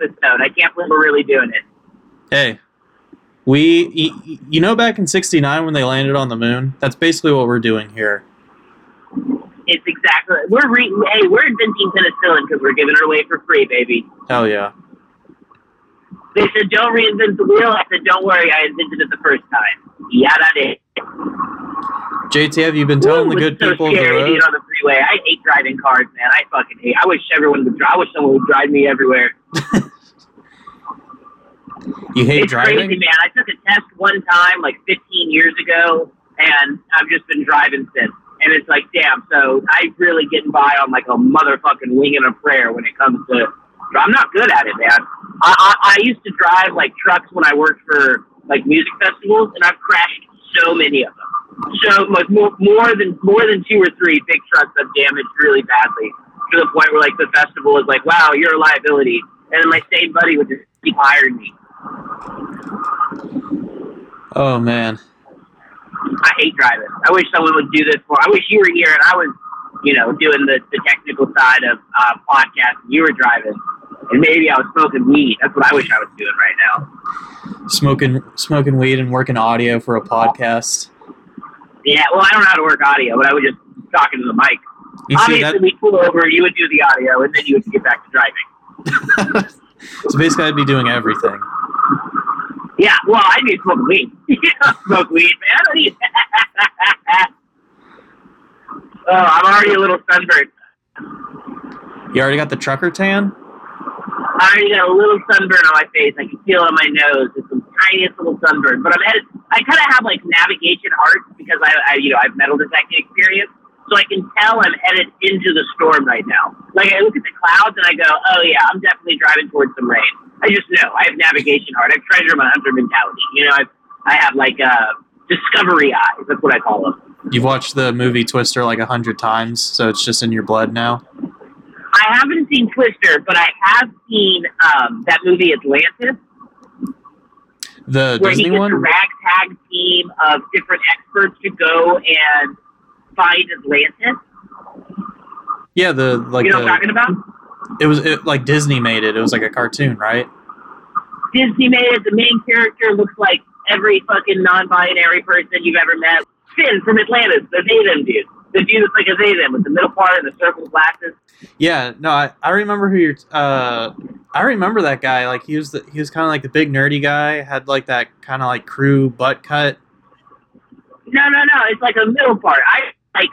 Locker episode. I can't believe we're really doing it. Hey, we, you know, back in '69 when they landed on the moon, that's basically what we're doing here. It's exactly we're re- hey we're inventing penicillin because we're giving it away for free, baby. Hell yeah. They said don't reinvent the wheel. I said don't worry, I invented it the first time. Yeah, that is. JT, have you been telling the good so people of the scary road? being on the freeway. I hate driving cars, man. I fucking hate. I wish everyone would drive. I wish someone would drive me everywhere. You hate it's driving? crazy, man. I took a test one time, like 15 years ago, and I've just been driving since. And it's like, damn. So I really getting by on like a motherfucking wing and a prayer when it comes to. I'm not good at it, man. I, I I used to drive like trucks when I worked for like music festivals, and I've crashed so many of them. So like more, more than more than two or three big trucks have damaged really badly to the point where like the festival is like, wow, you're a liability, and then my same buddy would just keep hiring me. Oh man. I hate driving. I wish someone would do this for. I wish you were here and I was, you know, doing the, the technical side of uh, podcast. And you were driving, and maybe I was smoking weed. That's what I wish I was doing right now. Smoking smoking weed and working audio for a podcast. Yeah. Well, I don't know how to work audio, but I would just talking to the mic. You Obviously, that? we'd pull over. You would do the audio, and then you would get back to driving. so basically, I'd be doing everything. Yeah. Well, I need be smoking weed. you don't smoke weed, man. What do you- oh, I'm already a little sunburned. You already got the trucker tan? I already got a little sunburn on my face. I can feel it on my nose. It's the tiniest little sunburn. But I'm headed. I kind of have like navigation heart because I, I, you know, I have metal detecting experience, so I can tell I'm headed into the storm right now. Like I look at the clouds and I go, oh yeah, I'm definitely driving towards some rain. I just know I have navigation heart. I have treasure my hunter mentality. You know, I, I have like uh, discovery eyes. That's what I call them. You've watched the movie Twister like a hundred times, so it's just in your blood now. I haven't seen Twister, but I have seen um, that movie Atlantis. The where he Disney gets a one? ragtag team of different experts to go and find Atlantis. Yeah, the like you know what I'm talking about? It was it, like Disney made it. It was like a cartoon, right? Disney made it. The main character looks like every fucking non-binary person you've ever met. Finn from Atlantis, the they them dude. The dude that's like a they them with the middle part and the circle glasses. Yeah, no, I, I remember who you're. Uh, I remember that guy. Like he was the he was kind of like the big nerdy guy. Had like that kind of like crew butt cut. No, no, no. It's like a middle part. I like.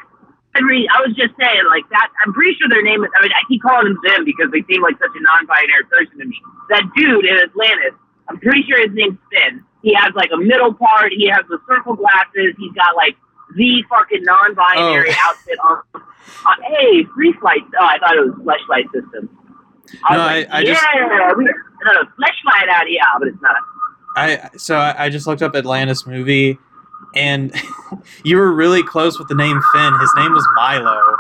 I was just saying, like that. I'm pretty sure their name is. I mean, I keep calling them them because they seem like such a non-binary person to me. That dude in Atlantis. I'm pretty sure his name's Finn. He has like a middle part. He has the circle glasses. He's got like the fucking non-binary Oh. outfit on. Uh, hey, free flight. Oh, I thought it was flashlight system. I No, was I- I yeah, just- we got a flashlight out here, but it's not. I so I, I just looked up Atlantis movie, and you were really close with the name Finn. His name was Milo.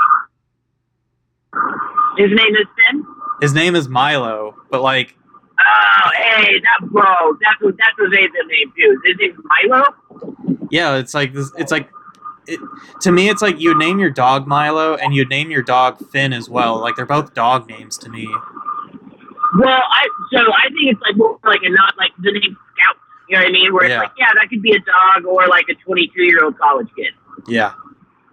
His name is Finn. His name is Milo, but like Oh, hey, that bro, that's what that's what they the name too. His name's Milo. yeah, it's like this. It's like it, to me, it's like you'd name your dog Milo, and you'd name your dog Finn as well. Like they're both dog names to me. Well, I so I think it's like more like a not like the name. You know what I mean? Where Yeah. it's like, yeah, that could be a dog or like a 22 year old college kid. Yeah.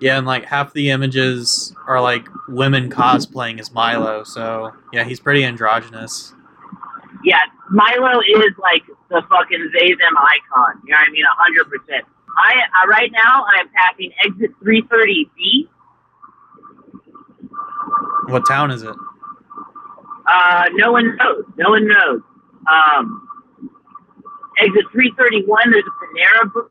Yeah, and like half the images are like women cosplaying as Milo, so yeah, he's pretty androgynous. Yeah, Milo is like the fucking they them icon. You know what I mean? hundred percent. I uh, right now I am passing exit 330B. What town is it? Uh, no one knows. No one knows. Um, exit 331. There's a Panera.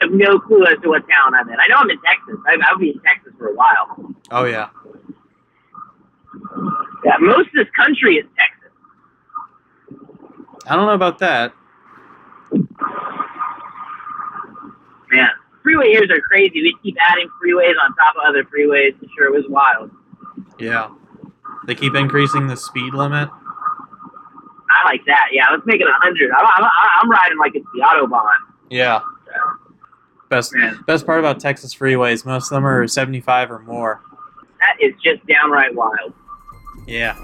I have no clue as to what town I'm in. I know I'm in Texas. I, I'll be in Texas for a while. Oh yeah. Yeah, most of this country is Texas. I don't know about that. Man, freeway years are crazy. We keep adding freeways on top of other freeways. I'm sure it was wild. Yeah. They keep increasing the speed limit. I like that. Yeah, let's make it a hundred. I'm, I'm, I'm riding like it's the autobahn. Yeah. Best Man, best part about Texas freeways, most of them are 75 or more. that is just downright wild. Yeah.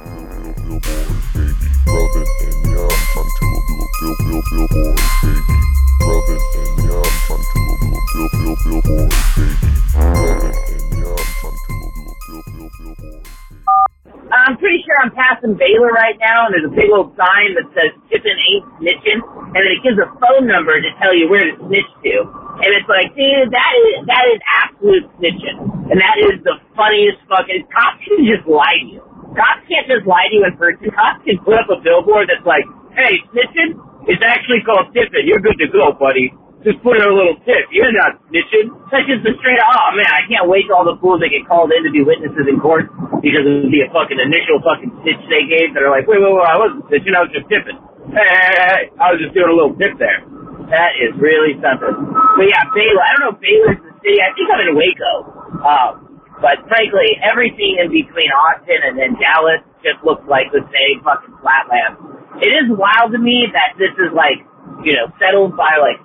I'm pretty sure I'm passing Baylor right now, and there's a big old sign that says "Tippin ain't snitching," and then it gives a phone number to tell you where to snitch to. And it's like, dude, that is that is absolute snitching, and that is the funniest fucking. Cops can just lie to you. Cops can't just lie to you in person. Cops can put up a billboard that's like, "Hey, snitching is actually called tipping. You're good to go, buddy." Just put in a little tip. You're not snitching. That's just a straight oh man, I can't wait till all the fools that get called in to be witnesses in court because of the fucking initial fucking snitch they gave that are like, wait, wait, wait, I wasn't snitching, I was just tipping. Hey, hey, hey, I was just doing a little tip there. That is really something. But yeah, Baylor, I don't know if Baylor's the city. I think I'm in Waco. Um, but frankly, everything in between Austin and then Dallas just looks like the same fucking flatland. It is wild to me that this is like, you know, settled by like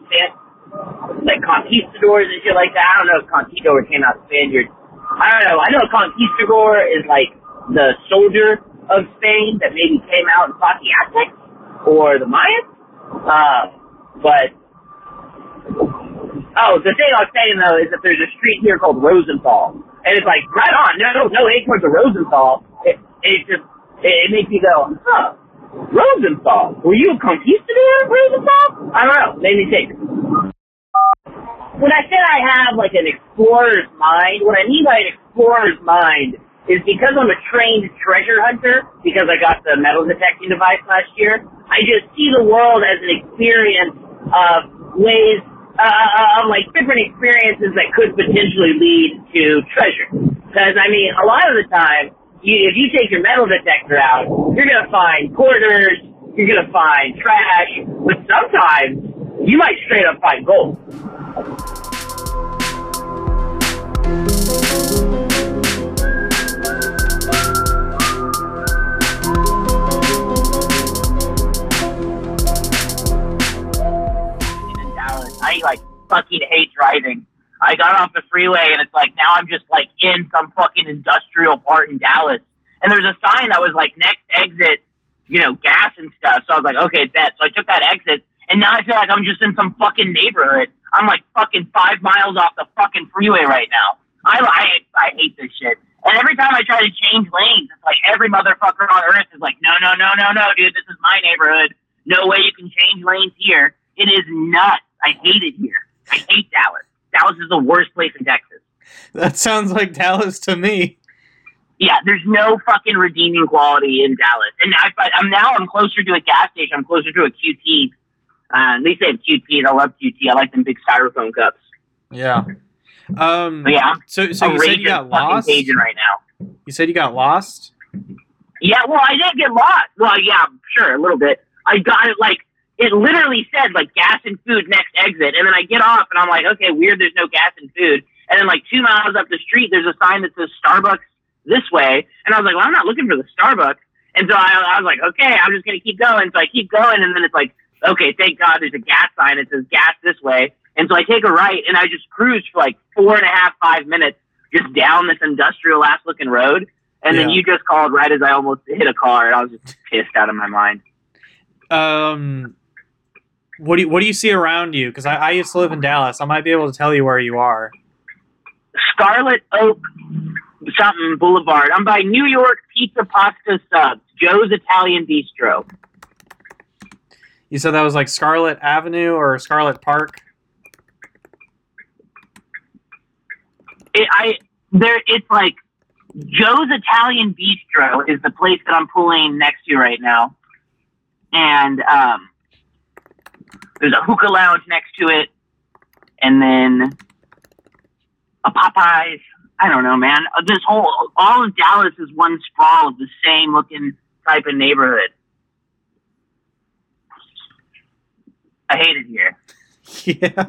like conquistadors and shit like that. I don't know if conquistador came out Spaniard. I don't know. I know conquistador is like the soldier of Spain that maybe came out and fought the Aztecs or the Mayans. Uh, but oh, the thing I was saying though is that there's a street here called Rosenthal, and it's like right on. No, no, no towards the Rosenthal. It, it just it, it makes you go, huh? Rosenthal? Were you a conquistador, Rosenthal? I don't know. Made me think when I said I have like an explorer's mind, what I mean by an explorer's mind is because I'm a trained treasure hunter, because I got the metal detecting device last year, I just see the world as an experience of ways, uh, of like different experiences that could potentially lead to treasure. Because I mean, a lot of the time, you, if you take your metal detector out, you're gonna find quarters, you're gonna find trash, but sometimes you might straight up find gold. in Dallas. I like fucking hate driving. I got off the freeway and it's like now I'm just like in some fucking industrial part in Dallas. And there's a sign that was like next exit, you know, gas and stuff. So I was like, okay, that. So I took that exit and now I feel like I'm just in some fucking neighborhood. I'm like fucking five miles off the fucking freeway right now. I, I, I hate this shit. And every time I try to change lanes, it's like every motherfucker on earth is like, no, no, no, no, no, dude, this is my neighborhood. No way you can change lanes here. It is nuts. I hate it here. I hate Dallas. Dallas is the worst place in Texas. That sounds like Dallas to me. Yeah, there's no fucking redeeming quality in Dallas. And I, I'm now I'm closer to a gas station. I'm closer to a QT. Uh, at least they have QT. and I love QT. I like them big styrofoam cups. Yeah. Um, But yeah, so so you said you got lost. Cajun right now. You said you got lost. Yeah, well, I did get lost. Well, yeah, sure, a little bit. I got it like it literally said like gas and food next exit, and then I get off and I'm like, okay, weird. There's no gas and food. And then like two miles up the street, there's a sign that says Starbucks this way, and I was like, well, I'm not looking for the Starbucks. And so I, I was like, okay, I'm just gonna keep going. So I keep going, and then it's like, okay, thank God, there's a gas sign that says gas this way. And so I take a right, and I just cruise for like four and a half, five minutes just down this industrial ass looking road. And then you just called right as I almost hit a car, and I was just pissed out of my mind. Um, what do you, what do you see around you? Because I, I used to live in Dallas. I might be able to tell you where you are. Scarlet Oak something Boulevard. I'm by New York Pizza Pasta Subs, Joe's Italian Bistro. You said that was like Scarlet Avenue or Scarlet Park. It, I there, it's like Joe's Italian Bistro is the place that I'm pulling next to right now, and um, there's a hookah lounge next to it, and then a Popeyes. I don't know, man. This whole all of Dallas is one sprawl of the same looking type of neighborhood. I hate it here. yeah.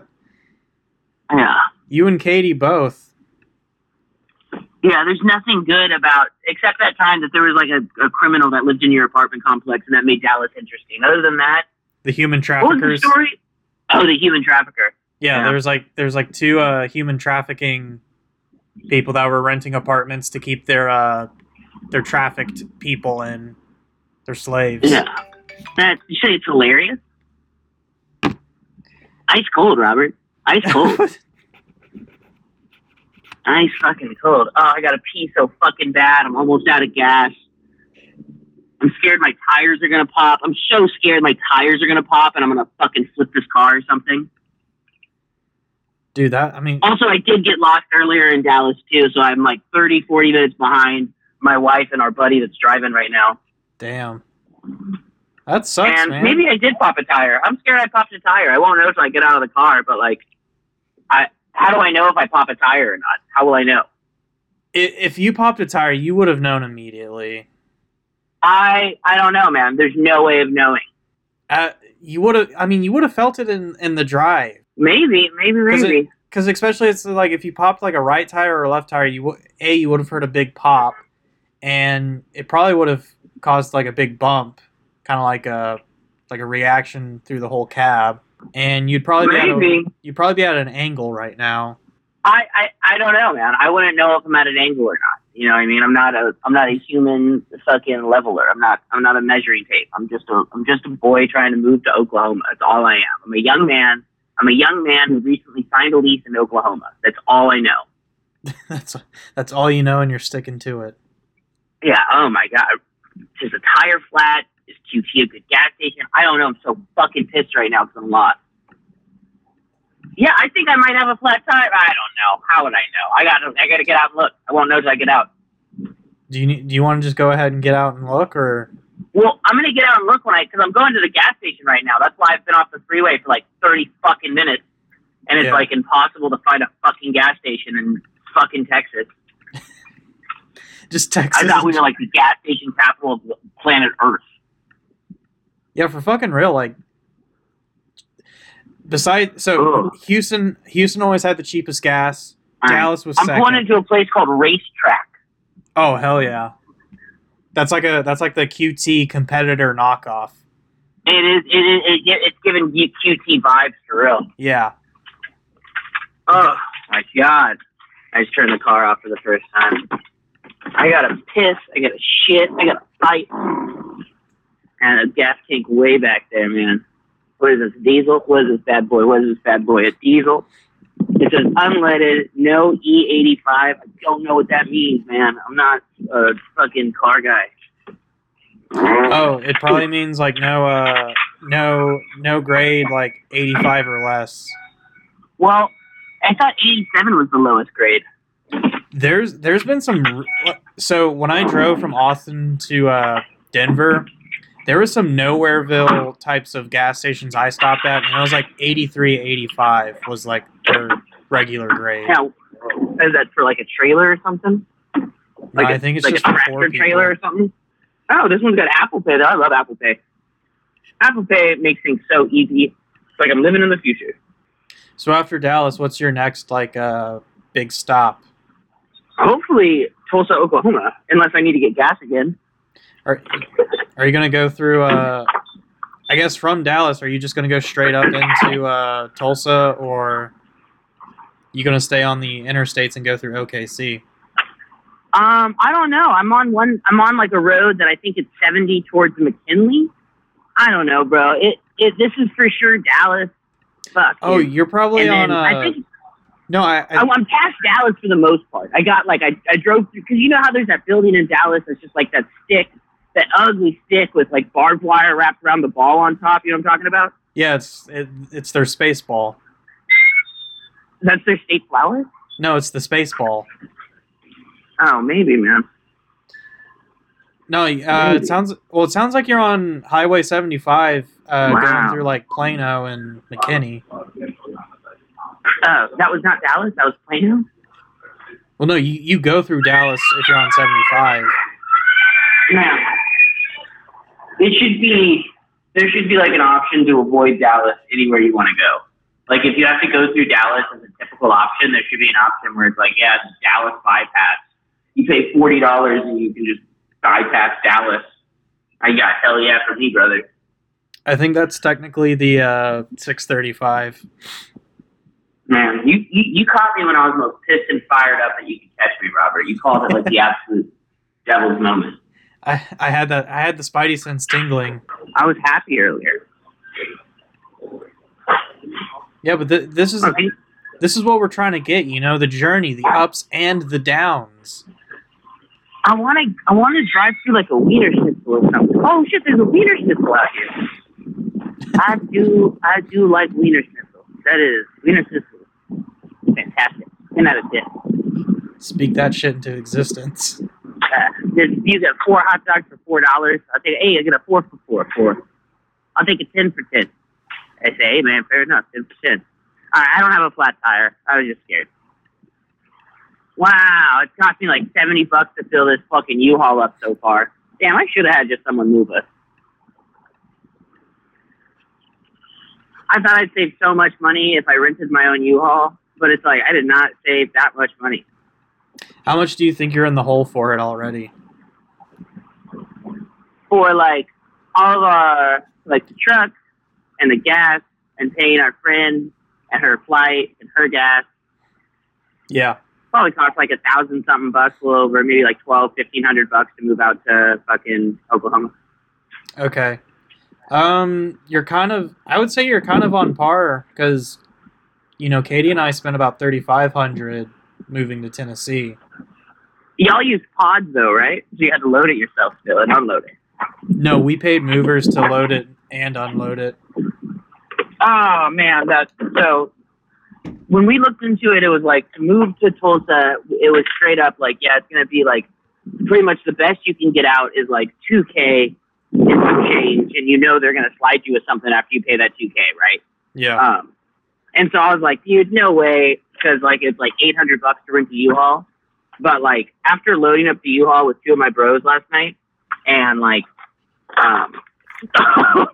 Yeah. You and Katie both. Yeah, there's nothing good about except that time that there was like a, a criminal that lived in your apartment complex and that made Dallas interesting. Other than that, The human what was the traffickers. story? Oh, the human trafficker. Yeah, Yeah. there's like there's like two uh, human trafficking people that were renting apartments to keep their uh, their trafficked people in. Their slaves. Yeah. That you say it's hilarious? Ice cold, Robert. Ice cold. Ice fucking cold. Oh, I gotta pee so fucking bad. I'm almost out of gas. I'm scared my tires are gonna pop. I'm so scared my tires are gonna pop and I'm gonna fucking flip this car or something. Dude, that I mean, Also, I did get lost earlier in Dallas too, so I'm like 30, 40 minutes behind my wife and our buddy that's driving right now. damn. That sucks, and man. maybe I did pop a tire. I'm scared I popped a tire. I won't know until I get out of the car. But like, I how do I know if I pop a tire or not? How will I know? If you popped a tire, you would have known immediately. I I don't know, man. There's no way of knowing. Uh, you would have. I mean, you would have felt it in in the drive. Maybe, maybe, it- maybe. Because especially it's like if you popped like a right tire or a left tire, you would a you would have heard a big pop, and it probably would have caused like a big bump, kind of like a like a reaction through the whole cab, and you'd probably be at a, you'd probably be at an angle right now. I, I I don't know, man. I wouldn't know if I'm at an angle or not. You know what I mean? I'm not a I'm not a human fucking leveler. I'm not I'm not a measuring tape. I'm just a I'm just a boy trying to move to Oklahoma. That's all I am. I'm a young man. I'm a young man who recently signed a lease in Oklahoma. That's all I know. that's that's all you know, and you're sticking to it. Yeah. Oh my god. Is the tire flat? Is QT a good gas station? I don't know. I'm so fucking pissed right now because I'm lost. Yeah, I think I might have a flat tire. I don't know. How would I know? I got I got to get out and look. I won't know till I get out. Do you need, do you want to just go ahead and get out and look, or Well, I'm gonna get out and look when I because I'm going to the gas station right now. That's why I've been off the freeway for like 30 fucking minutes, and it's Yeah. like impossible to find a fucking gas station in fucking Texas. just Texas. I thought we were like the gas station capital of planet Earth. Yeah, for fucking real, like. Besides, so Ugh. Houston, Houston always had the cheapest gas. All. Dallas was I'm second. going into a place called RaceTrac. Oh hell yeah, that's like a that's like the QT competitor knockoff. It is. It is. It, it, it's giving you QT vibes for real. Yeah, Oh my god! I just turned the car off for the first time. I gotta piss. I gotta shit. I gotta fight. And a gas tank way back there, man. What is this? Diesel? What is this bad boy? What is this bad boy? A diesel? It says unleaded, no E85. I don't know what that means, man. I'm not a fucking car guy. Oh, it probably means like no, uh, no, no grade like eighty five or less. Well, I thought 87 was the lowest grade. There's there's been some. So when I drove from Austin to uh, Denver, there was some nowhereville types of gas stations I stopped at, and it was like 83, 85 was like their regular grade. Now, is that for like a trailer or something? No, Like I a- think it's like just a tractor trailer or something. Oh, this one's got Apple Pay. though. I love Apple Pay. Apple Pay makes things so easy. It's like I'm living in the future. So after Dallas, what's your next like uh, big stop? Hopefully, Tulsa, Oklahoma, unless I need to get gas again. Are, are you going to go through, uh, I guess from Dallas, are you just going to go straight up into uh, Tulsa or you going to stay on the interstates and go through OKC? Um, I don't know. I'm on one. I'm on like a road that I think it's 70 towards McKinley. I don't know, bro. It it this is for sure Dallas. Fuck. Oh, dude. you're probably and on, uh, I think no, I, I, I'm, I'm past Dallas for the most part. I got like I, I drove through because you know how there's that building in Dallas that's just like that stick, that ugly stick with like barbed wire wrapped around the ball on top. You know what I'm talking about? yeah, it's, it, it's their space ball. That's their state flower. No, it's the space ball. Oh, maybe, man. No, uh, it sounds, well, it sounds like you're on Highway 75 uh, going through like Plano and McKinney. Uh, that was not Dallas. That was Plano. Well, no, you, you go through Dallas if you're on 75. Now, it should be there should be like an option to avoid Dallas anywhere you want to go. Like if you have to go through Dallas as a typical option, there should be an option where it's like, yeah, Dallas bypass you pay forty dollars and you can just bypass Dallas. I got hell yeah for me, brother. I think that's technically the uh, 635. Man, you, you you caught me when I was most pissed and fired up that you could catch me, Robert. You called it like the absolute devil's moment. I, I had that I had the spidey sense tingling. I was happy earlier. Yeah, but th- this is Okay. this is what we're trying to get. You know, the journey, the ups and the downs. I want to I want to drive through like a wiener schnitzel or something. Oh shit, there's a wiener schnitzel out here. I do I do like wiener schnitzel. That is wiener schnitzel. Fantastic. Ten out of ten. Speak that shit into existence. Uh, you get four hot dogs for four dollars. I'll take hey, I get a four for four. Four. I'll take a ten for ten. I say, hey man, fair enough, ten for ten. All right, I don't have a flat tire. I was just scared. Wow, it cost me like seventy bucks to fill this fucking U-Haul up so far. Damn, I should have had just someone move us. I thought I'd save so much money if I rented my own U-Haul, but it's like I did not save that much money. How much do you think you're in the hole for it already? for like all of our like the truck and the gas and paying our friend and her flight and her gas Yeah. probably cost like a thousand something bucks a little over maybe like twelve fifteen hundred bucks to move out to fucking oklahoma Okay. Um, you're kind of. I would say you're kind of on par because, you know, Katie and I spent about thirty five hundred moving to Tennessee. Y'all use pods though right so you had to load it yourself still and unload it No, we paid movers to load it and unload it. oh man that's so when we looked into it it was like to move to tulsa it was straight up like yeah it's gonna be like pretty much the best you can get out is like 2k and some change and you know they're gonna slide you with something after you pay that 2k right Yeah. um and so i was like dude no way because like it's like 800 bucks to rent a u-haul but like after loading up the u-haul with two of my bros last night and like um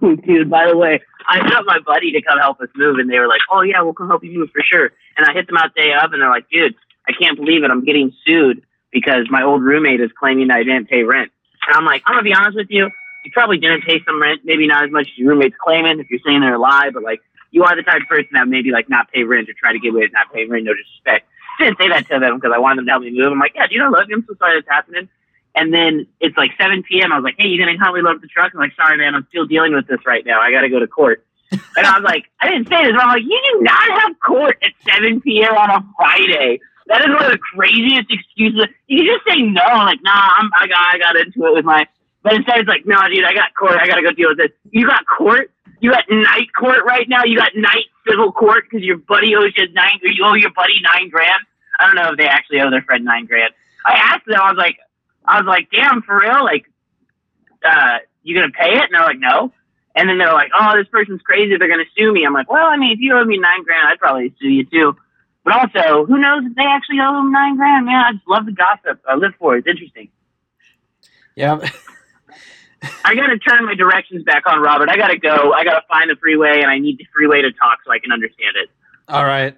dude by the way I up my buddy to come help us move, and they were like, "Oh yeah, we'll come help you move for sure." And I hit them out day of, and they're like, "Dude, I can't believe it. I'm getting sued because my old roommate is claiming that I didn't pay rent." And I'm like, "I'm gonna be honest with you. You probably didn't pay some rent, maybe not as much as your roommate's claiming. If you're saying they're a lie, but like, you are the type of person that maybe like not pay rent or try to get away with not paying rent. No disrespect. Didn't say that to them because I wanted them to help me move. I'm like, yeah, do you know, look, I'm so sorry that's happening. And then it's like 7 p.m. I was like, hey, you gonna help me load up the truck? I'm like, sorry, man, I'm still dealing with this right now. I gotta go to court. And I was like, I didn't say this, but I'm like, you do not have court at 7 p.m. on a Friday. That is one of the craziest excuses. You can just say no, like, nah, I'm, I got, I got into it with my. But instead, it's like, no, dude, I got court. I gotta go deal with this. You got court. You got night court right now. You got night civil court because your buddy owes you nine. You owe your buddy nine grand. I don't know if they actually owe their friend nine grand. I asked them. I was like, I was like, damn, for real, like, uh, you gonna pay it? And they're like, no. And then they're like, oh, this person's crazy. They're to sue me. I'm like, well, I mean, if you owe me nine grand, I'd probably sue you too. But also, who knows if they actually owe them nine grand? Man, I just love the gossip. I live for it. It's interesting. Yeah. I got to turn my directions back on, Robert. I got to go. I got to find the freeway, and I need the freeway to talk so I can understand it. All right.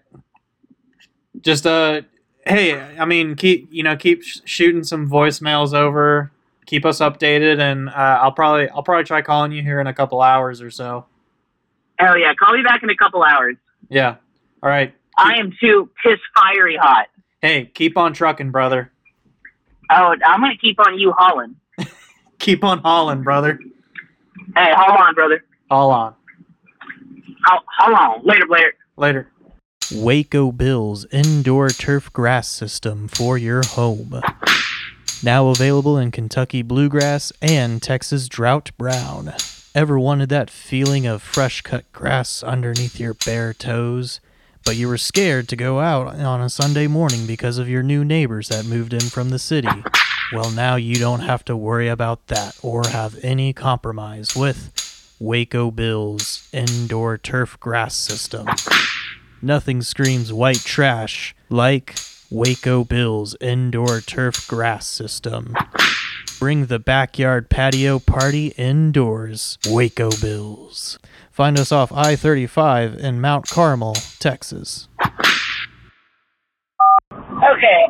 Just uh, hey, I mean, keep you know, keep sh- shooting some voicemails over. Keep us updated, and uh, I'll probably I'll probably try calling you here in a couple hours or so. Hell yeah. Call me back in a couple hours. Yeah. All right. I am too piss fiery hot. Hey, keep on trucking, brother. Oh, I'm to keep on you hauling. Keep on hauling, brother. Hey, hold on, brother. Haul on. Hold, hold on. Later, Blair. Later. Waco Bills indoor turf grass system for your home. Now available in Kentucky bluegrass and Texas drought brown. Ever wanted that feeling of fresh cut grass underneath your bare toes? But you were scared to go out on a Sunday morning because of your new neighbors that moved in from the city. Well, now you don't have to worry about that or have any compromise with Waco Bills indoor turf grass system. Nothing screams white trash like Waco Bills indoor turf grass system. Bring the backyard patio party indoors. Waco Bills. Find us off I 35 in Mount Carmel, Texas.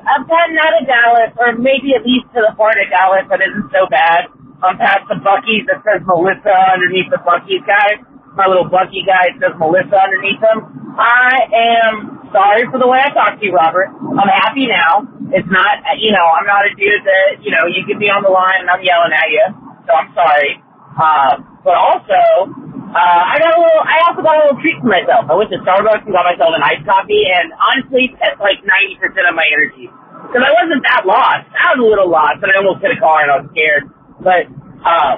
I'm heading out of Dallas, or maybe at least to the part of Dallas that isn't so bad. I'm past the Buc-ee's that says Melissa underneath the Buc-ee's guy. My little Bucky guy says Melissa underneath him. I am sorry for the way I talked to you, Robert. I'm happy now. It's not, you know, I'm not a dude that, you know, you can be on the line and I'm yelling at you. So I'm sorry. Uh, but also, uh, I got a little, I also got a little treat for myself. I went to Starbucks and got myself an iced coffee, and honestly, that's like 90% of my energy. Because I wasn't that lost. I was a little lost, and I almost hit a car and I was scared. But, um,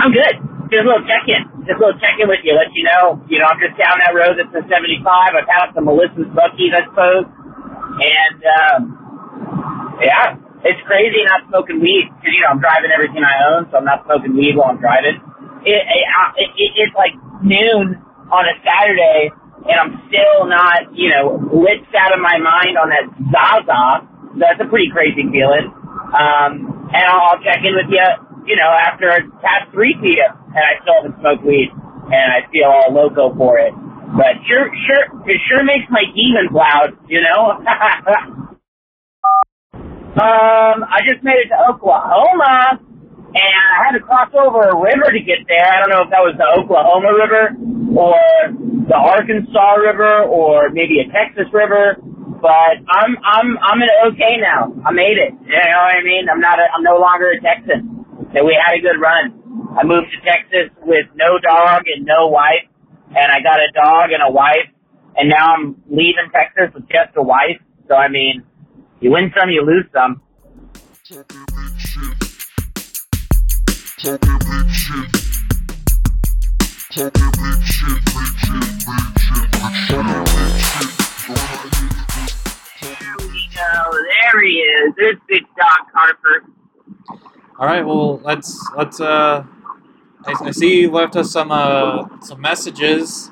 I'm good. Just a little check-in. Just a little check-in with you, let you know, you know, I'm just down that road that's the 75. I passed the Melissa's Buc-ee's, I suppose. And, um, yeah, it's crazy not smoking weed because you know I'm driving everything I own, so I'm not smoking weed while I'm driving. It, it, it, it's like noon on a Saturday, and I'm still not, you know, lit out of my mind on that Zaza. That's a pretty crazy feeling. Um, and I'll, I'll check in with you, you know, after past 3 p.m. and I still haven't smoked weed, and I feel all loco for it. But sure, sure, it sure makes my demons loud, you know. Um, I just made it to Oklahoma, and I had to cross over a river to get there. I don't know if that was the Oklahoma River or the Arkansas River or maybe a Texas River, but I'm I'm I'm in okay now. I made it. You know what I mean? I'm not a, I'm no longer a Texan. And we had a good run. I moved to Texas with no dog and no wife, and I got a dog and a wife, and now I'm leaving Texas with just a wife. So I mean you win some, you lose some. There we go. There he is. There's Big Doc Harper. All right, well let's let's uh. I, I see you left us some uh some messages.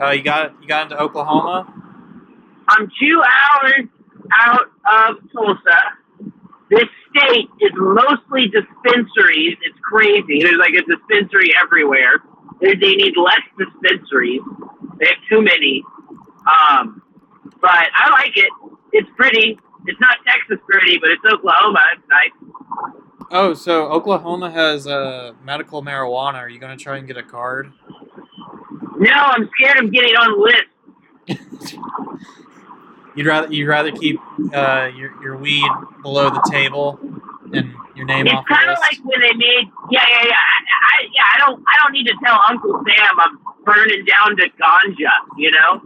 Uh, you got you got into Oklahoma. I'm two hours out of Tulsa. This state is mostly dispensaries. It's crazy. There's like a dispensary everywhere. They, need less dispensaries. They have too many. Um, but I like it. It's pretty. It's not Texas pretty, but it's Oklahoma. It's nice. Oh, so Oklahoma has uh, medical marijuana. Are you gonna try and get a card? No, I'm scared of getting on list. You'd rather you'd rather keep uh, your your weed below the table and your name It's off the kind of like when they made, yeah, yeah, yeah. I, I, yeah, I don't, I don't need to tell Uncle Sam I'm burning down to ganja. You know,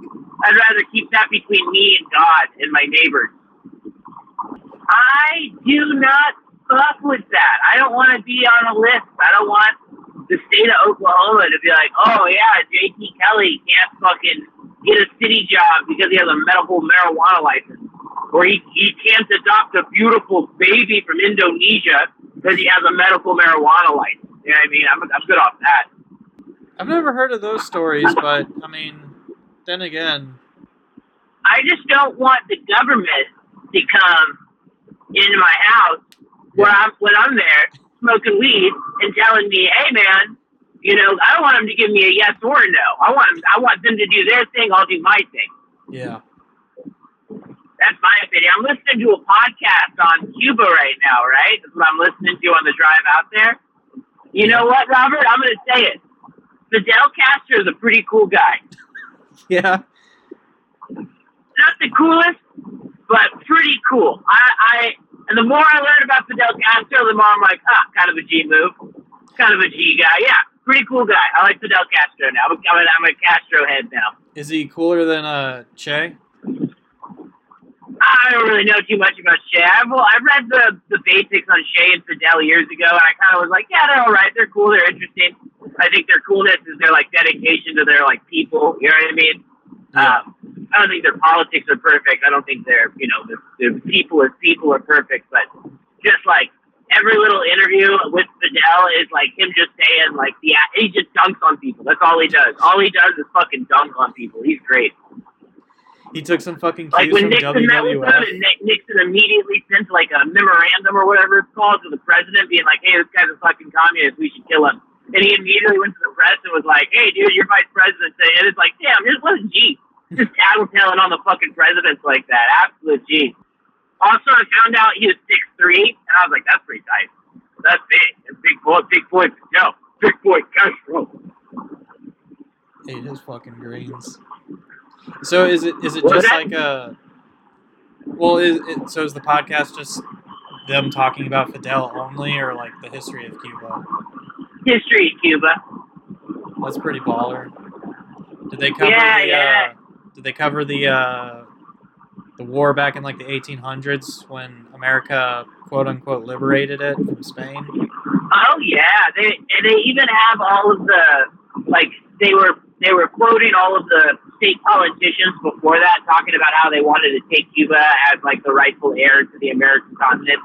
I'd rather keep that between me and God and my neighbors. I do not fuck with that. I don't want to be on a list. I don't want the state of Oklahoma to be like, oh yeah, J.T. Kelley can't fucking get a city job because he has a medical marijuana license or he, he can't adopt a beautiful baby from Indonesia because he has a medical marijuana license. You know what I mean? I'm, I'm good off that. I've never heard of those stories, but I mean, then again, I just don't want the government to come into my house where I'm when I'm there smoking weed and telling me, "Hey, man, you know, I don't want them to give me a yes or a no. I want 'em- I want them to do their thing. I'll do my thing." yeah. That's my opinion. I'm listening to a podcast on Cuba right now, right? That's what I'm listening to on the drive out there. You know what, Robert? I'm going to say it. Fidel Castro is a pretty cool guy. Yeah. Not the coolest, but pretty cool. I, I and the more I learn about Fidel Castro, the more I'm like, ah, kind of a G move, kind of a G guy. Yeah, pretty cool guy. I like Fidel Castro now. I'm, a, I'm a Castro head now. Is he cooler than uh Che? I don't really know too much about Che. I've, well, I read the, the basics on Che and Fidel years ago, and I kind of was like, yeah, they're all right. They're cool. They're interesting. I think their coolness is their like dedication to their like people. You know what I mean? Yeah. Um, I don't think their politics are perfect. I don't think their you know the, the people as people are perfect, but just like every little interview with Fidel is like him just saying like the he just dunks on people. That's all he does. All he does is fucking dunk on people. He's great. He took some fucking Like when from Nixon met with him, and Ni- Nixon immediately sent like a memorandum or whatever it's called to the president, being like, "Hey, this guy's a fucking communist. We should kill him." And he immediately went to the press and was like, "Hey, dude, you're vice president." today." And it's like, damn, just what a G. Just tattletelling on the fucking presidents like that. Absolute G. Also, I found out he was six three, and I was like, that's pretty tight. That's big. That's big boy, big boy, no, big boy Castro. Ate his fucking greens. So is it is it What just like a? Well, is it, so is the podcast just them talking about Fidel only, or like the history of Cuba? History of Cuba. That's pretty baller. Did they cover Yeah, the? yeah. Uh, did they cover the uh, the war back in like the 1800s when America quote unquote liberated it from Spain? Oh yeah, they they even have all of the like they were they were quoting all of the state politicians before that, talking about how they wanted to take Cuba as like the rightful heir to the American continent,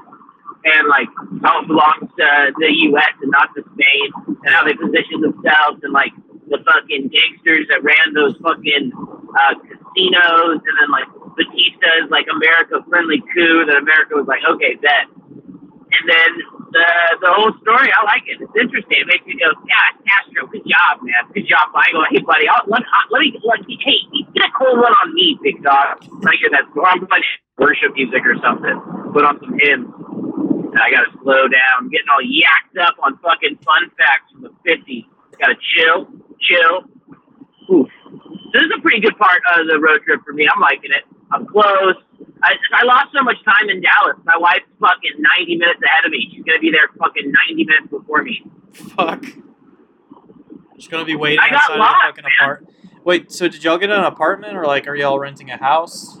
and like how it belongs to the U.S. and not to Spain, and how they position themselves and like the fucking gangsters that ran those fucking uh, casinos, and then like Batista's like America friendly coup that America was like, okay, bet. And then the the whole story, I like it. It's interesting. It makes me go, yeah, Castro, good job, man. Good job. Go, hey, buddy, I'll, let, let me, let me, hey, get a cold one on me, big dog. Hear that, or I'm worship music or something. Put on some hymns. I gotta slow down. I'm getting all yacked up on fucking fun facts from the 50s. Gotta chill, chill. Oof. This is a pretty good part of the road trip for me. I'm liking it. I'm close. I, I lost so much time in Dallas. My wife's fucking 90 minutes ahead of me. She's gonna be there fucking 90 minutes before me. Fuck. She's gonna be waiting I got outside lost, of the fucking man. apart. Wait, so did y'all get an apartment or like are y'all renting a house?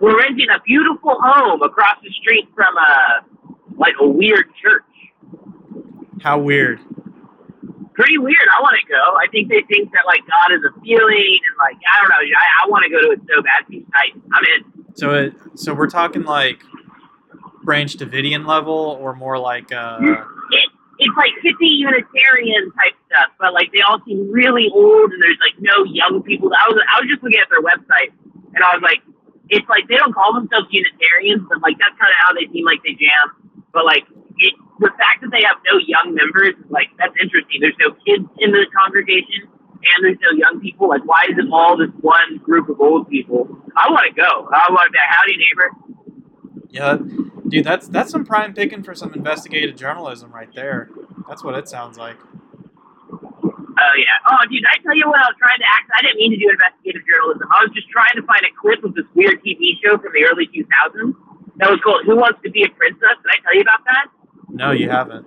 We're renting a beautiful home across the street from a like a weird church. How weird. Pretty weird. I want to go. I think they think that like God is a feeling and like I don't know. I, I want to go to it so bad. I'm in. So it so we're talking like Branch Davidian level or more like uh It, it's like hippie Unitarian type stuff, but like they all seem really old and there's like no young people. I was I was just looking at their website and I was like, it's like they don't call themselves Unitarians, but like that's kind of how they seem like they jam. But like it, the fact that they have no young members, like that's interesting. There's no kids in the congregation and there's no young people. Like why is it all this one group of old people? I want to go. I want to be a howdy neighbor. yeah dude that's that's some prime picking for some investigative journalism right there. That's what it sounds like. Oh yeah. Oh, dude, I tell you what, I was trying to act. I didn't mean to do investigative journalism. I was just trying to find a clip of this weird TV show from the early 2000s that was called "Who Wants to Be a Princess." Did I tell you about that? No, you haven't.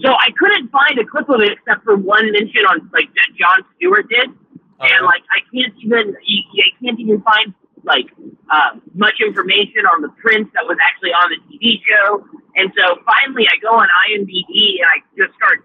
So I couldn't find a clip of it except for one mention on like that Jon Stewart did, and like I can't even I can't even find like uh, much information on the prince that was actually on the TV show. And so finally, I go on IMDb and I just start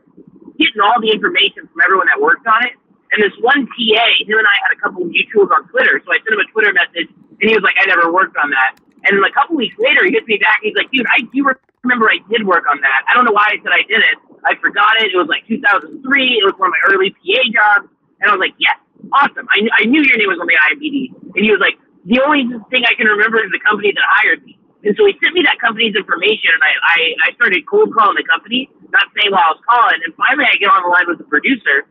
getting all the information from everyone that worked on it. And this one PA, him and I had a couple of mutuals on Twitter, so I sent him a Twitter message, and he was like, "I never worked on that." And a couple weeks later, he hits me back. He's like, "Dude, I do remember I did work on that. I don't know why I said I didn't. I forgot it. It was like 2003. It was one of my early PA jobs." And I was like, "Yes, awesome. I, I knew your name was on the IMDb." And he was like, "The only thing I can remember is the company that hired me." And so he sent me that company's information, and I, I, I started cold calling the company, not saying why I was calling. And finally, I get on the line with the producer,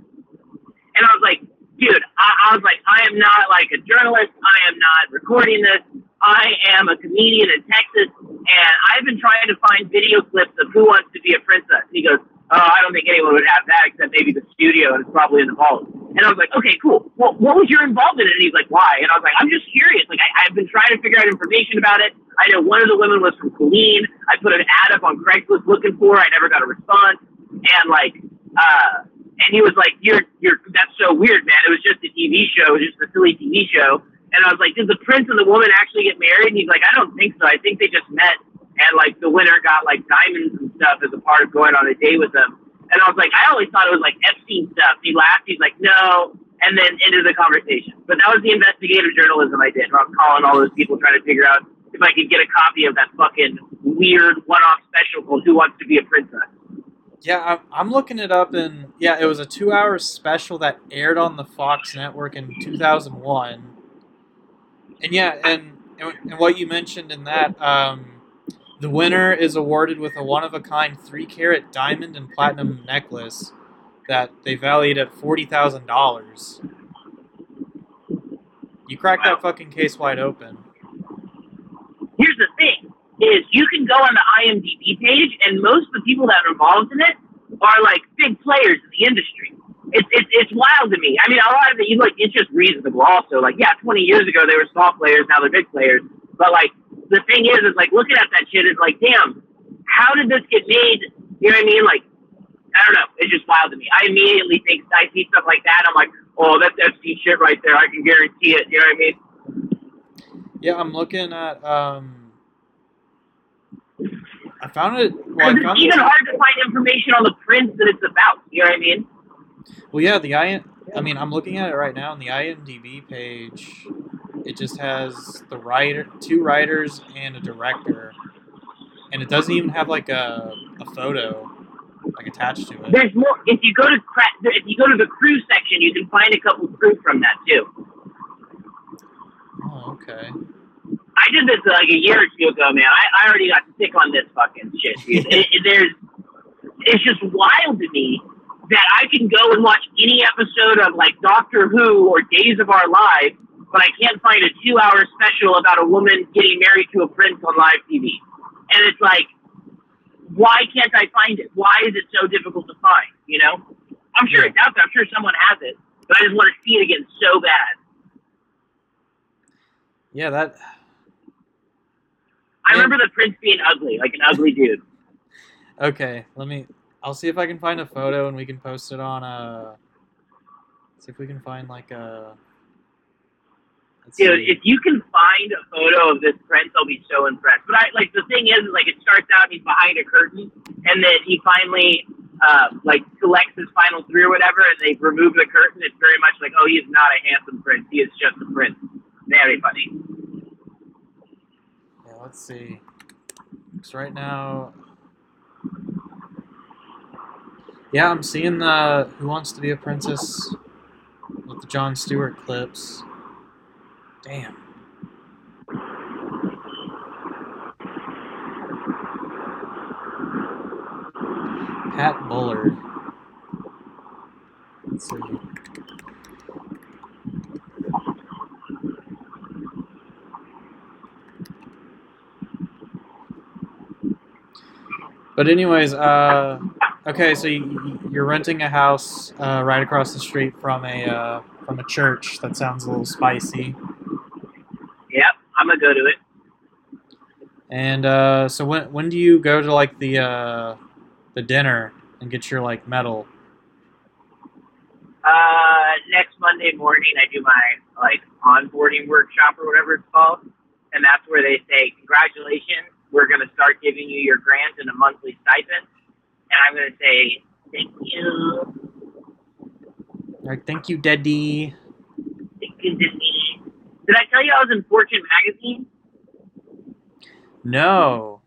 and I was like, dude, I, I was like, I am not like a journalist. I am not recording this. I am a comedian in Texas, and I've been trying to find video clips of Who Wants to Be a Princess. And he goes, Oh, I don't think anyone would have that except maybe the studio, and it's probably in the vault. And I was like, Okay, cool. Well, what was your involvement in it? And he's like, Why? And I was like, I'm just curious. Like, I, I've been trying to figure out information about it. I know one of the women was from Killeen. I put an ad up on Craigslist looking for. her. I never got a response. And like, uh, and he was like, "You're, you're, that's so weird, man. It was just a TV show. It was just a silly TV show." And I was like, "Did the prince and the woman actually get married?" And he's like, "I don't think so. I think they just met, and like the winner got like diamonds and stuff as a part of going on a date with them." And I was like, "I always thought it was like Epstein stuff." He laughed. He's like, "No." And then ended the conversation. But that was the investigative journalism I did. I was calling all those people trying to figure out if I could get a copy of that fucking weird one-off special called "Who Wants to Be a Princess." Yeah, I'm, I'm looking it up, and yeah, it was a two-hour special that aired on the Fox network in 2001. And yeah, and and, what you mentioned in that, um, the winner is awarded with a one-of-a-kind three-carat diamond and platinum necklace that they valued at forty thousand dollars. You cracked that fucking case wide open. here's the thing: is you can go on the IMDb page, and most of the people that are involved in it are like big players in the industry. It's it's it's wild to me. I mean, a lot of it, you like, it's just reasonable. Also, like, yeah, 20 years ago they were small players, now they're big players. But like, the thing is, is like looking at that shit is like, damn, how did this get made? You know what I mean? Like, I don't know. It's just wild to me. I immediately think I see stuff like that. I'm like, oh, that's FC shit right there. I can guarantee it. You know what I mean? Yeah, I'm looking at. um I found it. Well, I found it's even hard to find information on the prince that it's about. You know what I mean? Well, yeah, the I. I mean, I'm looking at it right now on the IMDb page. It just has the writer, two writers, and a director, and it doesn't even have like a, a photo like attached to it. There's more. If you go to cra- if you go to the crew section, you can find a couple crew from that too. Oh, okay. I did this like a year or two ago, man. I, I already got sick on this fucking shit, dude. it, it, there's, it's just wild to me that I can go and watch any episode of like Doctor Who or Days of Our Lives, but I can't find a two-hour special about a woman getting married to a prince on live TV. And it's like, why can't I find it? Why is it so difficult to find? You know, I'm sure Yeah. it's out there. I'm sure someone has it, but I just want to see it again so bad. Yeah, that. I remember the prince being ugly, like an ugly dude. Okay, let me. I'll see if I can find a photo and we can post it on. a. see if we can find like a. Dude, see. if you can find a photo of this prince, I'll be so impressed. But I like the thing is, like, it starts out he's behind a curtain, and then he finally, uh, like, collects his final three or whatever, and they remove the curtain. It's very much like, oh, he is not a handsome prince. He is just a prince. Very funny. Yeah, let's see. Because right now. Yeah, I'm seeing the Who Wants to Be a Princess with the Jon Stewart clips. Damn. Pat Bullard. Let's see. But anyways, uh, okay, so you, you're renting a house uh, right across the street from a uh, from a church. That sounds a little spicy. Yep, I'm gonna go to it. And uh, so when when do you go to like the uh, the dinner and get your like medal? Uh, next Monday morning, I do my like onboarding workshop or whatever it's called, and that's where they say, "Congratulations, we're going to start giving you your grant and a monthly stipend." And I'm going to say, "Thank you, Like, thank you, Daddy. thank you, Disney." Did I tell you I was in Fortune magazine? No,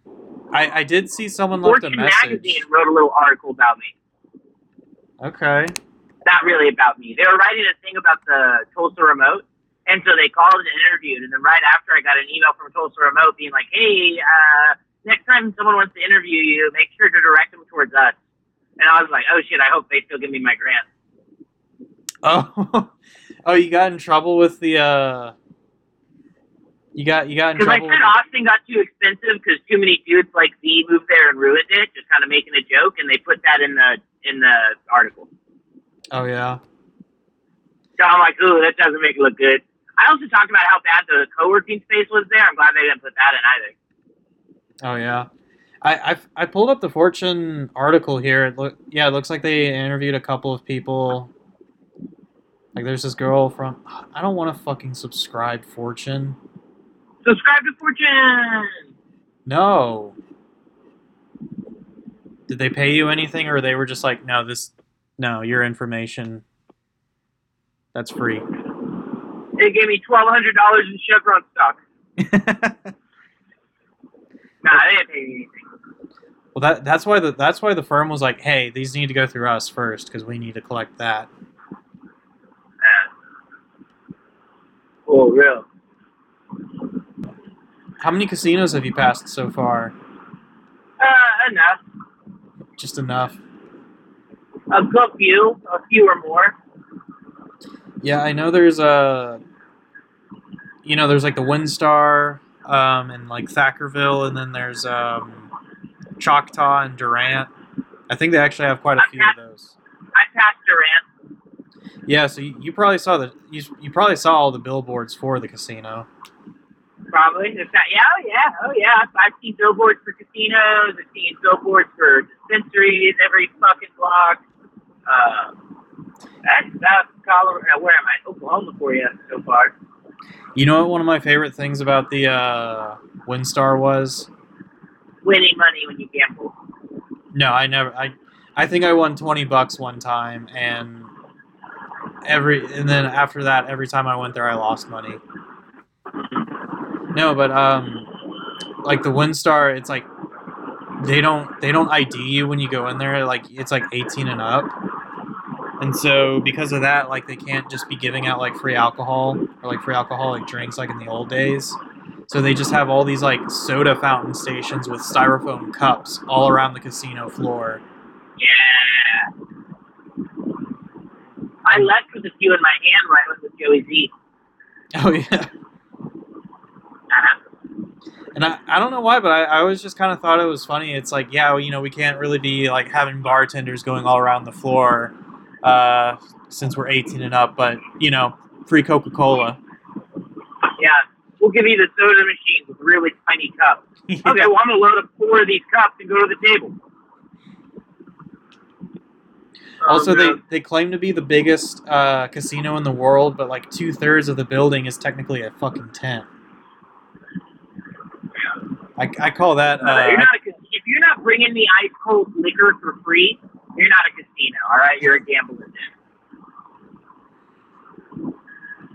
I I did see someone left a message. Fortune magazine wrote a little article about me. Okay. Not really about me. They were writing a thing about the Tulsa remote, and so they called and interviewed. And then right after, I got an email from Tulsa remote being like, "Hey, uh, next time someone wants to interview you, make sure to direct them towards us." And I was like, "Oh shit! I hope they still give me my grant." Oh, oh, you got in trouble with the uh. You got you got in trouble. Because I said Austin got too expensive because too many dudes like Z moved there and ruined it, just kind of making a joke, and they put that in the in the article. oh yeah. So I'm like, "Ooh, that doesn't make it look good." I also talked about how bad the co-working space was there. I'm glad they didn't put that in either. Oh yeah. I, I, I pulled up the Fortune article here. It look yeah, it looks like they interviewed a couple of people. Like there's this girl from I don't want to fucking subscribe Fortune. Subscribe to Fortune. No. Did they pay you anything or they were just like, no, this no, your information that's free. They gave me twelve hundred dollars in Chevron stock. Nah, they didn't pay anything. well that that's why the that's why the firm was like, hey, these need to go through us first because we need to collect that. Uh, oh, real. How many casinos have you passed so far? Uh, enough. Just enough. A good few, a few or more. Yeah, I know there's a you know, there's like the WinStar um, and like Thackerville, and then there's um, Choctaw and Durant. I think they actually have quite a few of those. I passed Durant. Yeah, so you, you probably saw the you, you probably saw all the billboards for the casino. Probably. If that, yeah, oh, yeah, oh yeah. I've seen billboards for casinos. I've seen billboards for dispensaries every fucking block. Uh, that's South Colorado. Where am I? Oklahoma for you so far. You know what one of my favorite things about the uh, WinStar was? Winning money when you gamble. No, I never. I I think I won twenty bucks one time, and every and then after that, every time I went there, I lost money. No, but um, like the WinStar, it's like they don't they don't ID you when you go in there. Like it's like eighteen and up, and so because of that, like they can't just be giving out like free alcohol or like free alcoholic drinks like in the old days. So they just have all these like soda fountain stations with styrofoam cups all around the casino floor. Yeah. I left with a few in my hand when I was with Joey Z. Oh yeah. Uh-huh. And I, I don't know why, but I, I always just kind of thought it was funny. It's like, yeah, well, you know, we can't really be like having bartenders going all around the floor uh, since we're 18 and up, but, you know, free Coca Cola. Yeah. We'll give you the soda machine with really tiny cups. Okay, well, I'm going to load up four of these cups and go to the table. Also, Um, they, they claim to be the biggest uh, casino in the world, but like two thirds of the building is technically a fucking tent. I, I call that. uh, Uh, you're not a, if you're not bringing me ice cold liquor for free, you're not a casino, all right? You're a gambler.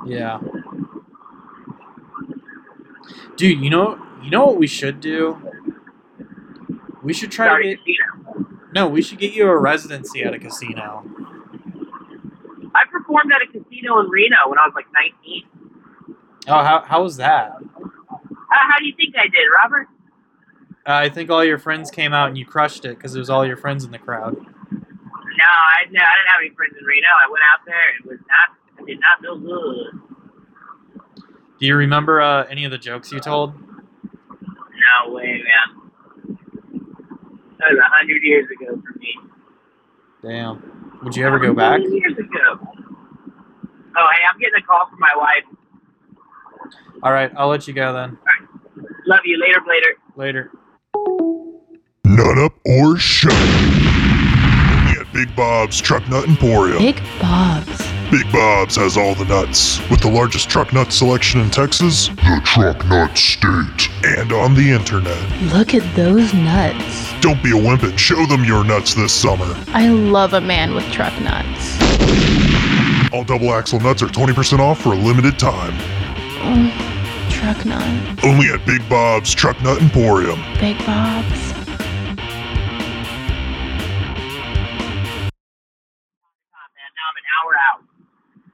yeah. Dude, you know you know what we should do? We should try to get casino. no. We should get you a residency at a casino. I performed at a casino in Reno when I was like 19. Oh, how how was that? Uh, how do you think I did, Robert? Uh, I think all your friends came out and you crushed it because it was all your friends in the crowd. No, I, no, I didn't have any friends in Reno. I went out there and it was not, it did not feel good. Do you remember uh, any of the jokes you told? No way, man. That was a hundred years ago for me. Damn. Would you ever go back? Years ago. Oh, hey, I'm getting a call from my wife. All right, I'll let you go then. Love you. Later, later. Later. Nut up or shut up. Only at Big Bob's Truck Nut Emporium. Big Bob's. Big Bob's has all the nuts. With the largest truck nut selection in Texas, the Truck Nut State, and on the internet. Look at those nuts. Don't be a wimp and show them your nuts this summer. I love a man with truck nuts. All double axle nuts are 20% off for a limited time. Mm, truck nut. Only at Big Bob's Truck Nut Emporium. Big Bob's.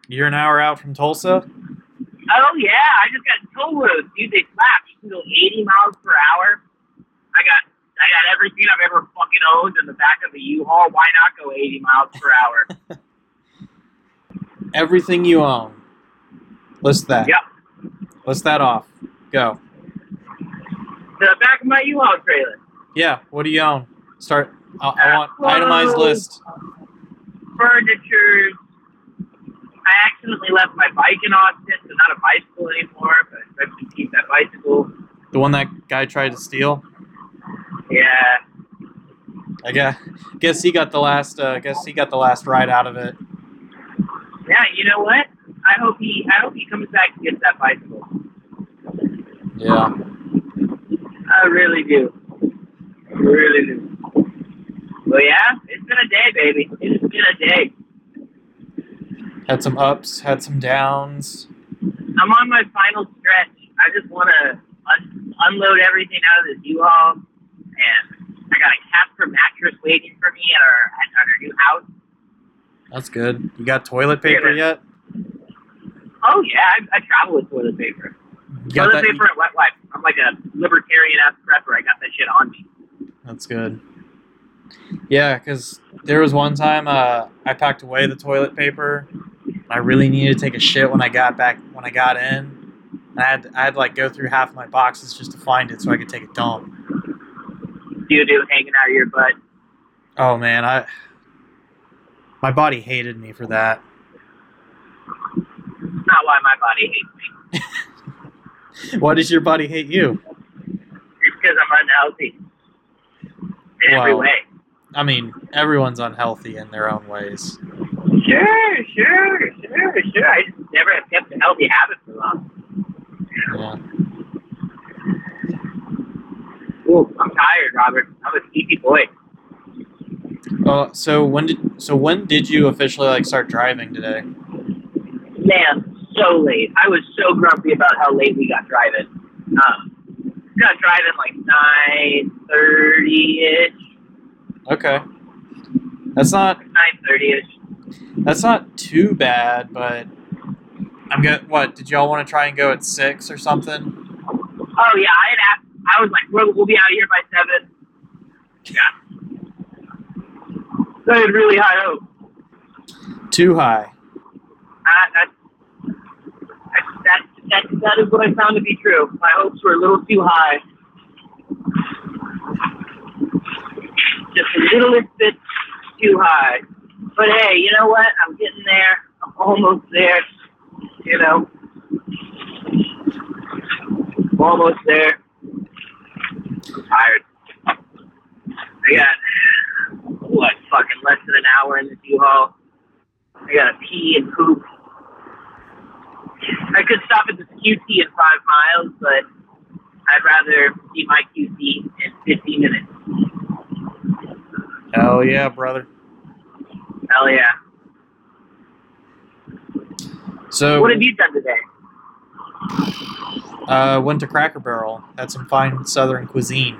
You're an hour out from Tulsa? Oh yeah, I just got toll roads, dude. They slap. You can go 80 miles per hour. I got I got everything I've ever fucking owned in the back of a U-Haul. Why not go 80 miles per hour? Everything you own. List that. Yep. List that off. Go. The back of my U-Haul trailer. Yeah, what do you own? Start. I, I uh, want itemized list. Furniture. I accidentally left my bike in Austin, so not a bicycle anymore. But I to keep that bicycle. The one that guy tried to steal. Yeah. I guess, guess he got the last. Uh, guess he got the last ride out of it. Yeah. You know what? I hope he. I hope he comes back and gets that bicycle. Yeah. I really do. I really do. Well, yeah, it's been a day, baby. It's been a day. Had some ups. Had some downs. I'm on my final stretch. I just want to un- unload everything out of this U-Haul, and I got a Casper mattress waiting for me at our at our new house. That's good. You got toilet paper yet? Oh yeah, I, I travel with toilet paper. Toilet paper and wet wipes. I'm like a libertarian ass prepper. I got that shit on me. That's good. Yeah, because there was one time uh, I packed away the toilet paper. I really needed to take a shit when I got back when I got in, And I had, I had to like go through half my boxes just to find it so I could take a dump. Doo doo hanging out of your butt. Oh man, I my body hated me for that. Not why my body hates me. Why does your body hate you? It's because I'm unhealthy. In every way. I mean, everyone's unhealthy in their own ways. Sure, sure, sure, sure. I just never have kept a healthy habit for long. Yeah. Ooh, I'm tired, Robert. I'm a sleepy boy. Oh, so when did so when did you officially like start driving today? Man, so late. I was so grumpy about how late we got driving. Um, got driving like nine thirty ish, Okay. That's not nine thirty ish. that's not too bad, but I'm good. What did y'all want to try and go at six or something? Oh yeah, I had asked. I was like, we'll, we'll be out of here by seven. Yeah. I had really high hopes. Too high. Uh, that's, that's, that, that, that is what I found to be true. My hopes were a little too high. Just a little bit too high. But hey, you know what? I'm getting there. I'm almost there. You know? Almost there. I'm tired. I got, what, fucking less than an hour in this U-Haul. I gotta pee and poop. I could stop at the QT in five miles, but I'd rather see my QT in 15 minutes. Hell yeah, brother. Hell yeah. So What have you done today? uh, went to Cracker Barrel, had some fine Southern cuisine,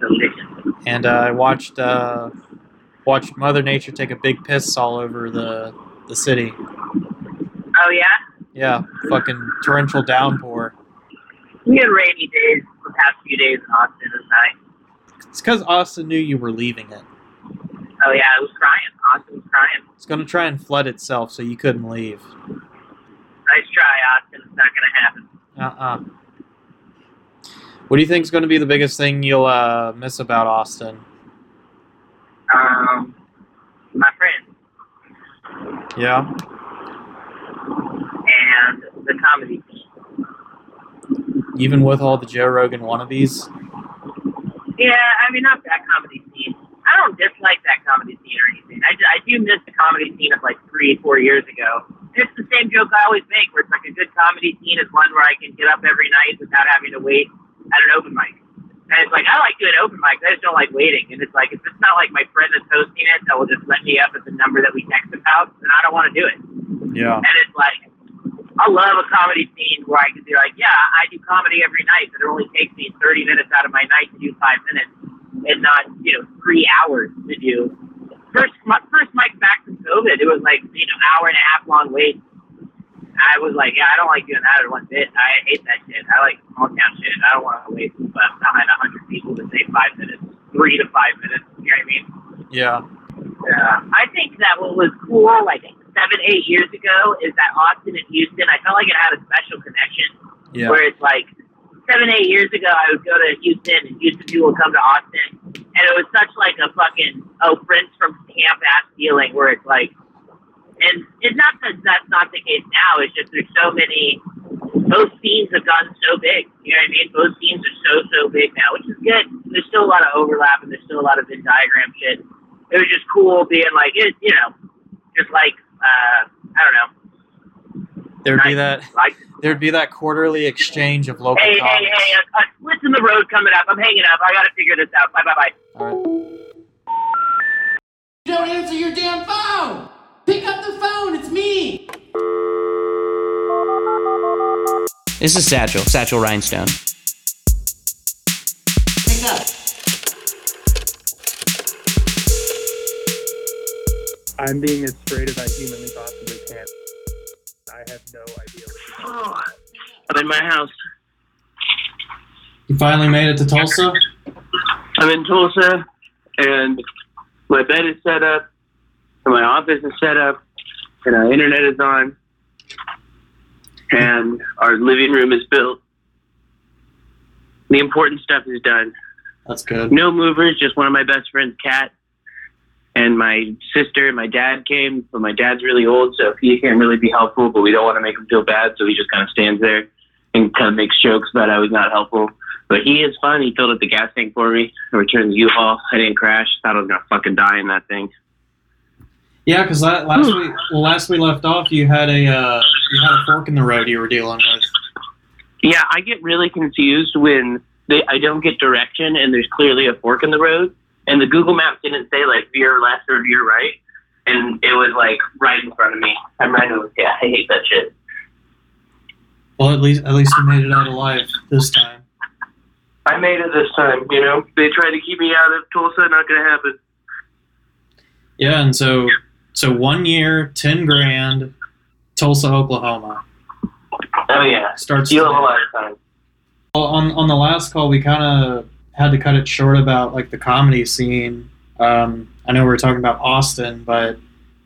Delicious. and uh, I watched uh, watched Mother Nature take a big piss all over the the city. Oh yeah? Yeah, fucking torrential downpour. We had rainy days the past few days in Austin. It was nice. It's because Austin knew you were leaving it. Oh yeah, it was crying. Austin was crying. It's gonna try and flood itself, so you couldn't leave. Nice try, Austin. It's not gonna happen. Uh-uh. What do you think is going to be the biggest thing you'll uh, miss about Austin? Um, my friends Yeah. and the comedy. Even with all the Joe Rogan wannabes? Yeah, I mean, not that comedy scene. I don't dislike that comedy scene or anything. I, I do miss the comedy scene of like three, four years ago. It's the same joke I always make, where it's like a good comedy scene is one where I can get up every night without having to wait at an open mic. And it's like I like doing open mics. I just don't like waiting. And it's like if it's not like my friend that's hosting it that will just let me up at the number that we text about, then I don't want to do it. Yeah. And it's like, I love a comedy scene where I can be like, yeah, I do comedy every night, but it only takes me 30 minutes out of my night to do five minutes and not, you know, three hours to do. First, my first mic back from COVID, it was like, you know, hour and a half long wait. I was like, yeah, I don't like doing that or one bit. I hate that shit. I like small town shit. I don't want to wait behind a hundred people to say five minutes, three to five minutes. You know what I mean? Yeah. Yeah. I think that what was cool, like seven, eight years ago, is that Austin and Houston, I felt like it had a special connection. Yeah. Where it's like seven, eight years ago, I would go to Houston, and Houston people would come to Austin, and it was such like a fucking oh Prince from camp ass feeling, where it's like, and it's not that that's not the case now. It's just there's so many. Those scenes have gotten so big. You know what I mean? Those scenes are so so big now, which is good. There's still a lot of overlap, and there's still a lot of Venn diagram shit. It was just cool being like it, you know, just like uh, I don't know, There'd be that like there'd be that quarterly exchange of local hey, hey, comics. hey, a, a split's in the road coming up. I'm hanging up. I gotta figure this out. Bye, bye, bye. All right. You don't answer your damn phone! Pick up the phone, it's me! This is Satchel, Satchel Rhinestone. Pick up. I'm being as straight as I humanly possibly can. I have no idea what I'm in my house. You finally made it to Tulsa? I'm in Tulsa, and my bed is set up, and my office is set up, and our internet is on, and our living room is built. The important stuff is done. That's good. No movers, just one of my best friend's cat. And my sister and my dad came, but my dad's really old, so he can't really be helpful, but we don't want to make him feel bad, so he just kind of stands there and kind of makes jokes about how he's not helpful. But he is fun. He filled up the gas tank for me, returned the U-Haul. I didn't crash. Thought I was going to fucking die in that thing. Yeah, because last week, well, last we left off, you had a uh, you had a fork in the road you were dealing with. Yeah, I get really confused when they, I don't get direction and there's clearly a fork in the road, and the Google Maps didn't say like veer left or veer right, and it was like right in front of me. I'm right over. Yeah, I hate that shit. Well, at least at least you made it out alive this time. I made it this time. You know, they tried to keep me out of Tulsa. Not gonna happen. Yeah, and so so one year, ten grand, Tulsa, Oklahoma. Oh yeah, Starts you have a today. lot of time. Well, on on the last call, we kind of had to cut it short about like the comedy scene. Um, I know we were talking about Austin, but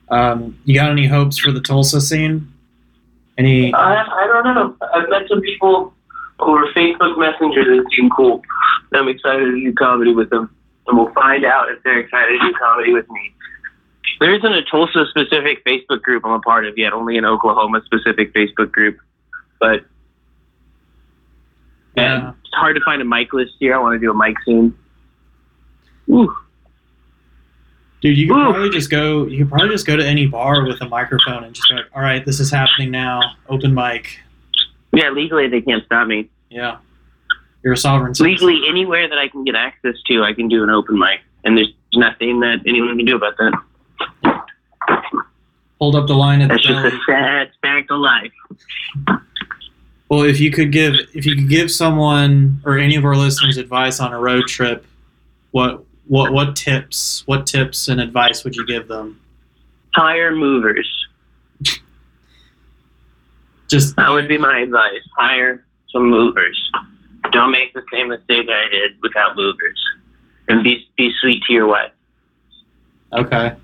um, you got any hopes for the Tulsa scene? Any? I I don't know. I've met some people over Facebook Messenger that seem cool. I'm excited to do comedy with them, and we'll find out if they're excited to do comedy with me. There isn't a Tulsa specific Facebook group I'm a part of yet, only an Oklahoma specific Facebook group. But Yeah. It's hard to find a mic list here. I want to do a mic soon. Ooh. Dude, you could Ooh. probably just go. You could probably just go to any bar with a microphone and just be like, "All right, this is happening now. Open mic." Yeah, legally they can't stop me. Yeah, you're a sovereign. citizen. Legally, anywhere that I can get access to, I can do an open mic, and there's nothing that anyone can do about that. hold up the line at the That's just a sad fact of life. Well, if you could give if you could give someone or any of our listeners advice on a road trip, what what what tips what tips and advice would you give them? Hire movers. Just That would be my advice. Hire some movers. Don't make the same mistake I did without movers. And be be sweet to your wife. okay.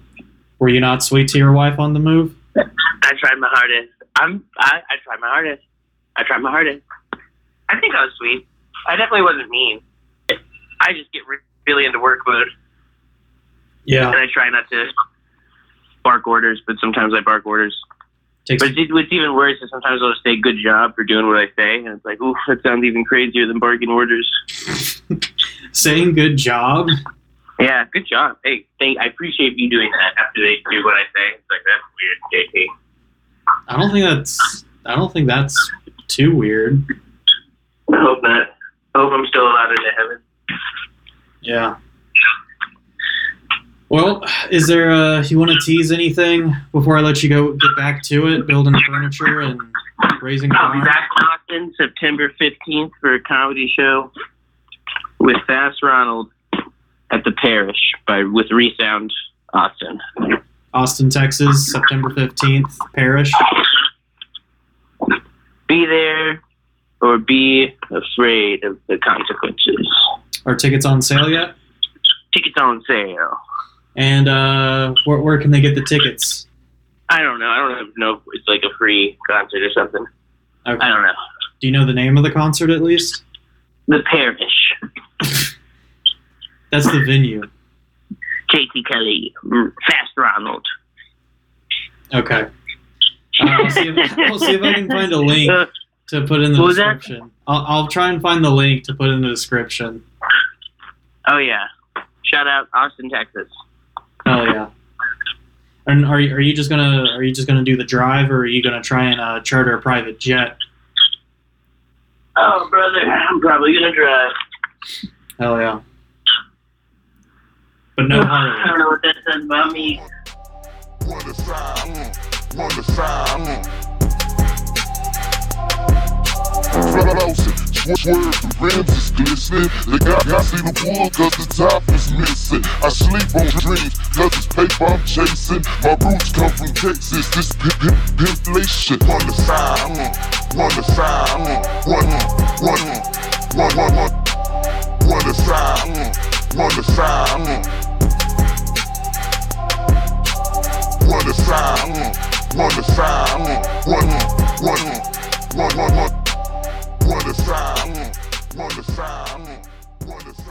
Were you not sweet to your wife on the move? I tried my hardest. I'm I, I tried my hardest. I tried my hardest. I think I was sweet. I definitely wasn't mean. I just get re- really into work mode, Yeah. and I try not to bark orders, but sometimes I bark orders. Takes, But it's, what's even worse is sometimes I'll just say "good job" for doing what I say, and it's like, ooh, that sounds even crazier than barking orders. saying good job. Yeah, good job. Hey, thank, I appreciate you doing that after they do what I say. It's like that's weird, JT. I don't think that's I don't think that's too weird. I hope not. I hope I'm still allowed into heaven. Yeah. Well, is there uh you want to tease anything before I let you go get back to it, building furniture and raising I'll be back in Austin September 15th for a comedy show with Fast Ronald at the Parish by with Resound Austin. Austin, Texas, September 15th, Parish. Be there or be afraid of the consequences. Are tickets on sale yet? Tickets on sale. And uh where, where can they get the tickets? I don't know. I don't know if it's like a free concert or something. Okay. I don't know. Do you know the name of the concert at least? The Parish. That's the venue. J.T. Kelley. Fast Ronald. Okay. Uh, I'll, see if, I'll see if I can find a link Uh, to put in the What description. I'll, I'll try and find the link to put in the description. oh yeah. Shout out Austin, Texas. Oh yeah. And are you, are you just gonna are you just gonna do the drive or are you gonna try and uh, charter a private jet? Oh brother, I'm probably gonna drive. Hell yeah. But no I don't know what that says about me. The side, mm. side. Mm. Swerve, the rims is glistening. They got, see the wood cause the top is missing. I sleep on dreams cause it's paper I'm chasing. My roots come from Texas, this pimp, pimp, the side, mm. the side, mm. the side, run the side. Mm. Run the side, mm. One side, one, one, one, one, one, one to side, one side, one side.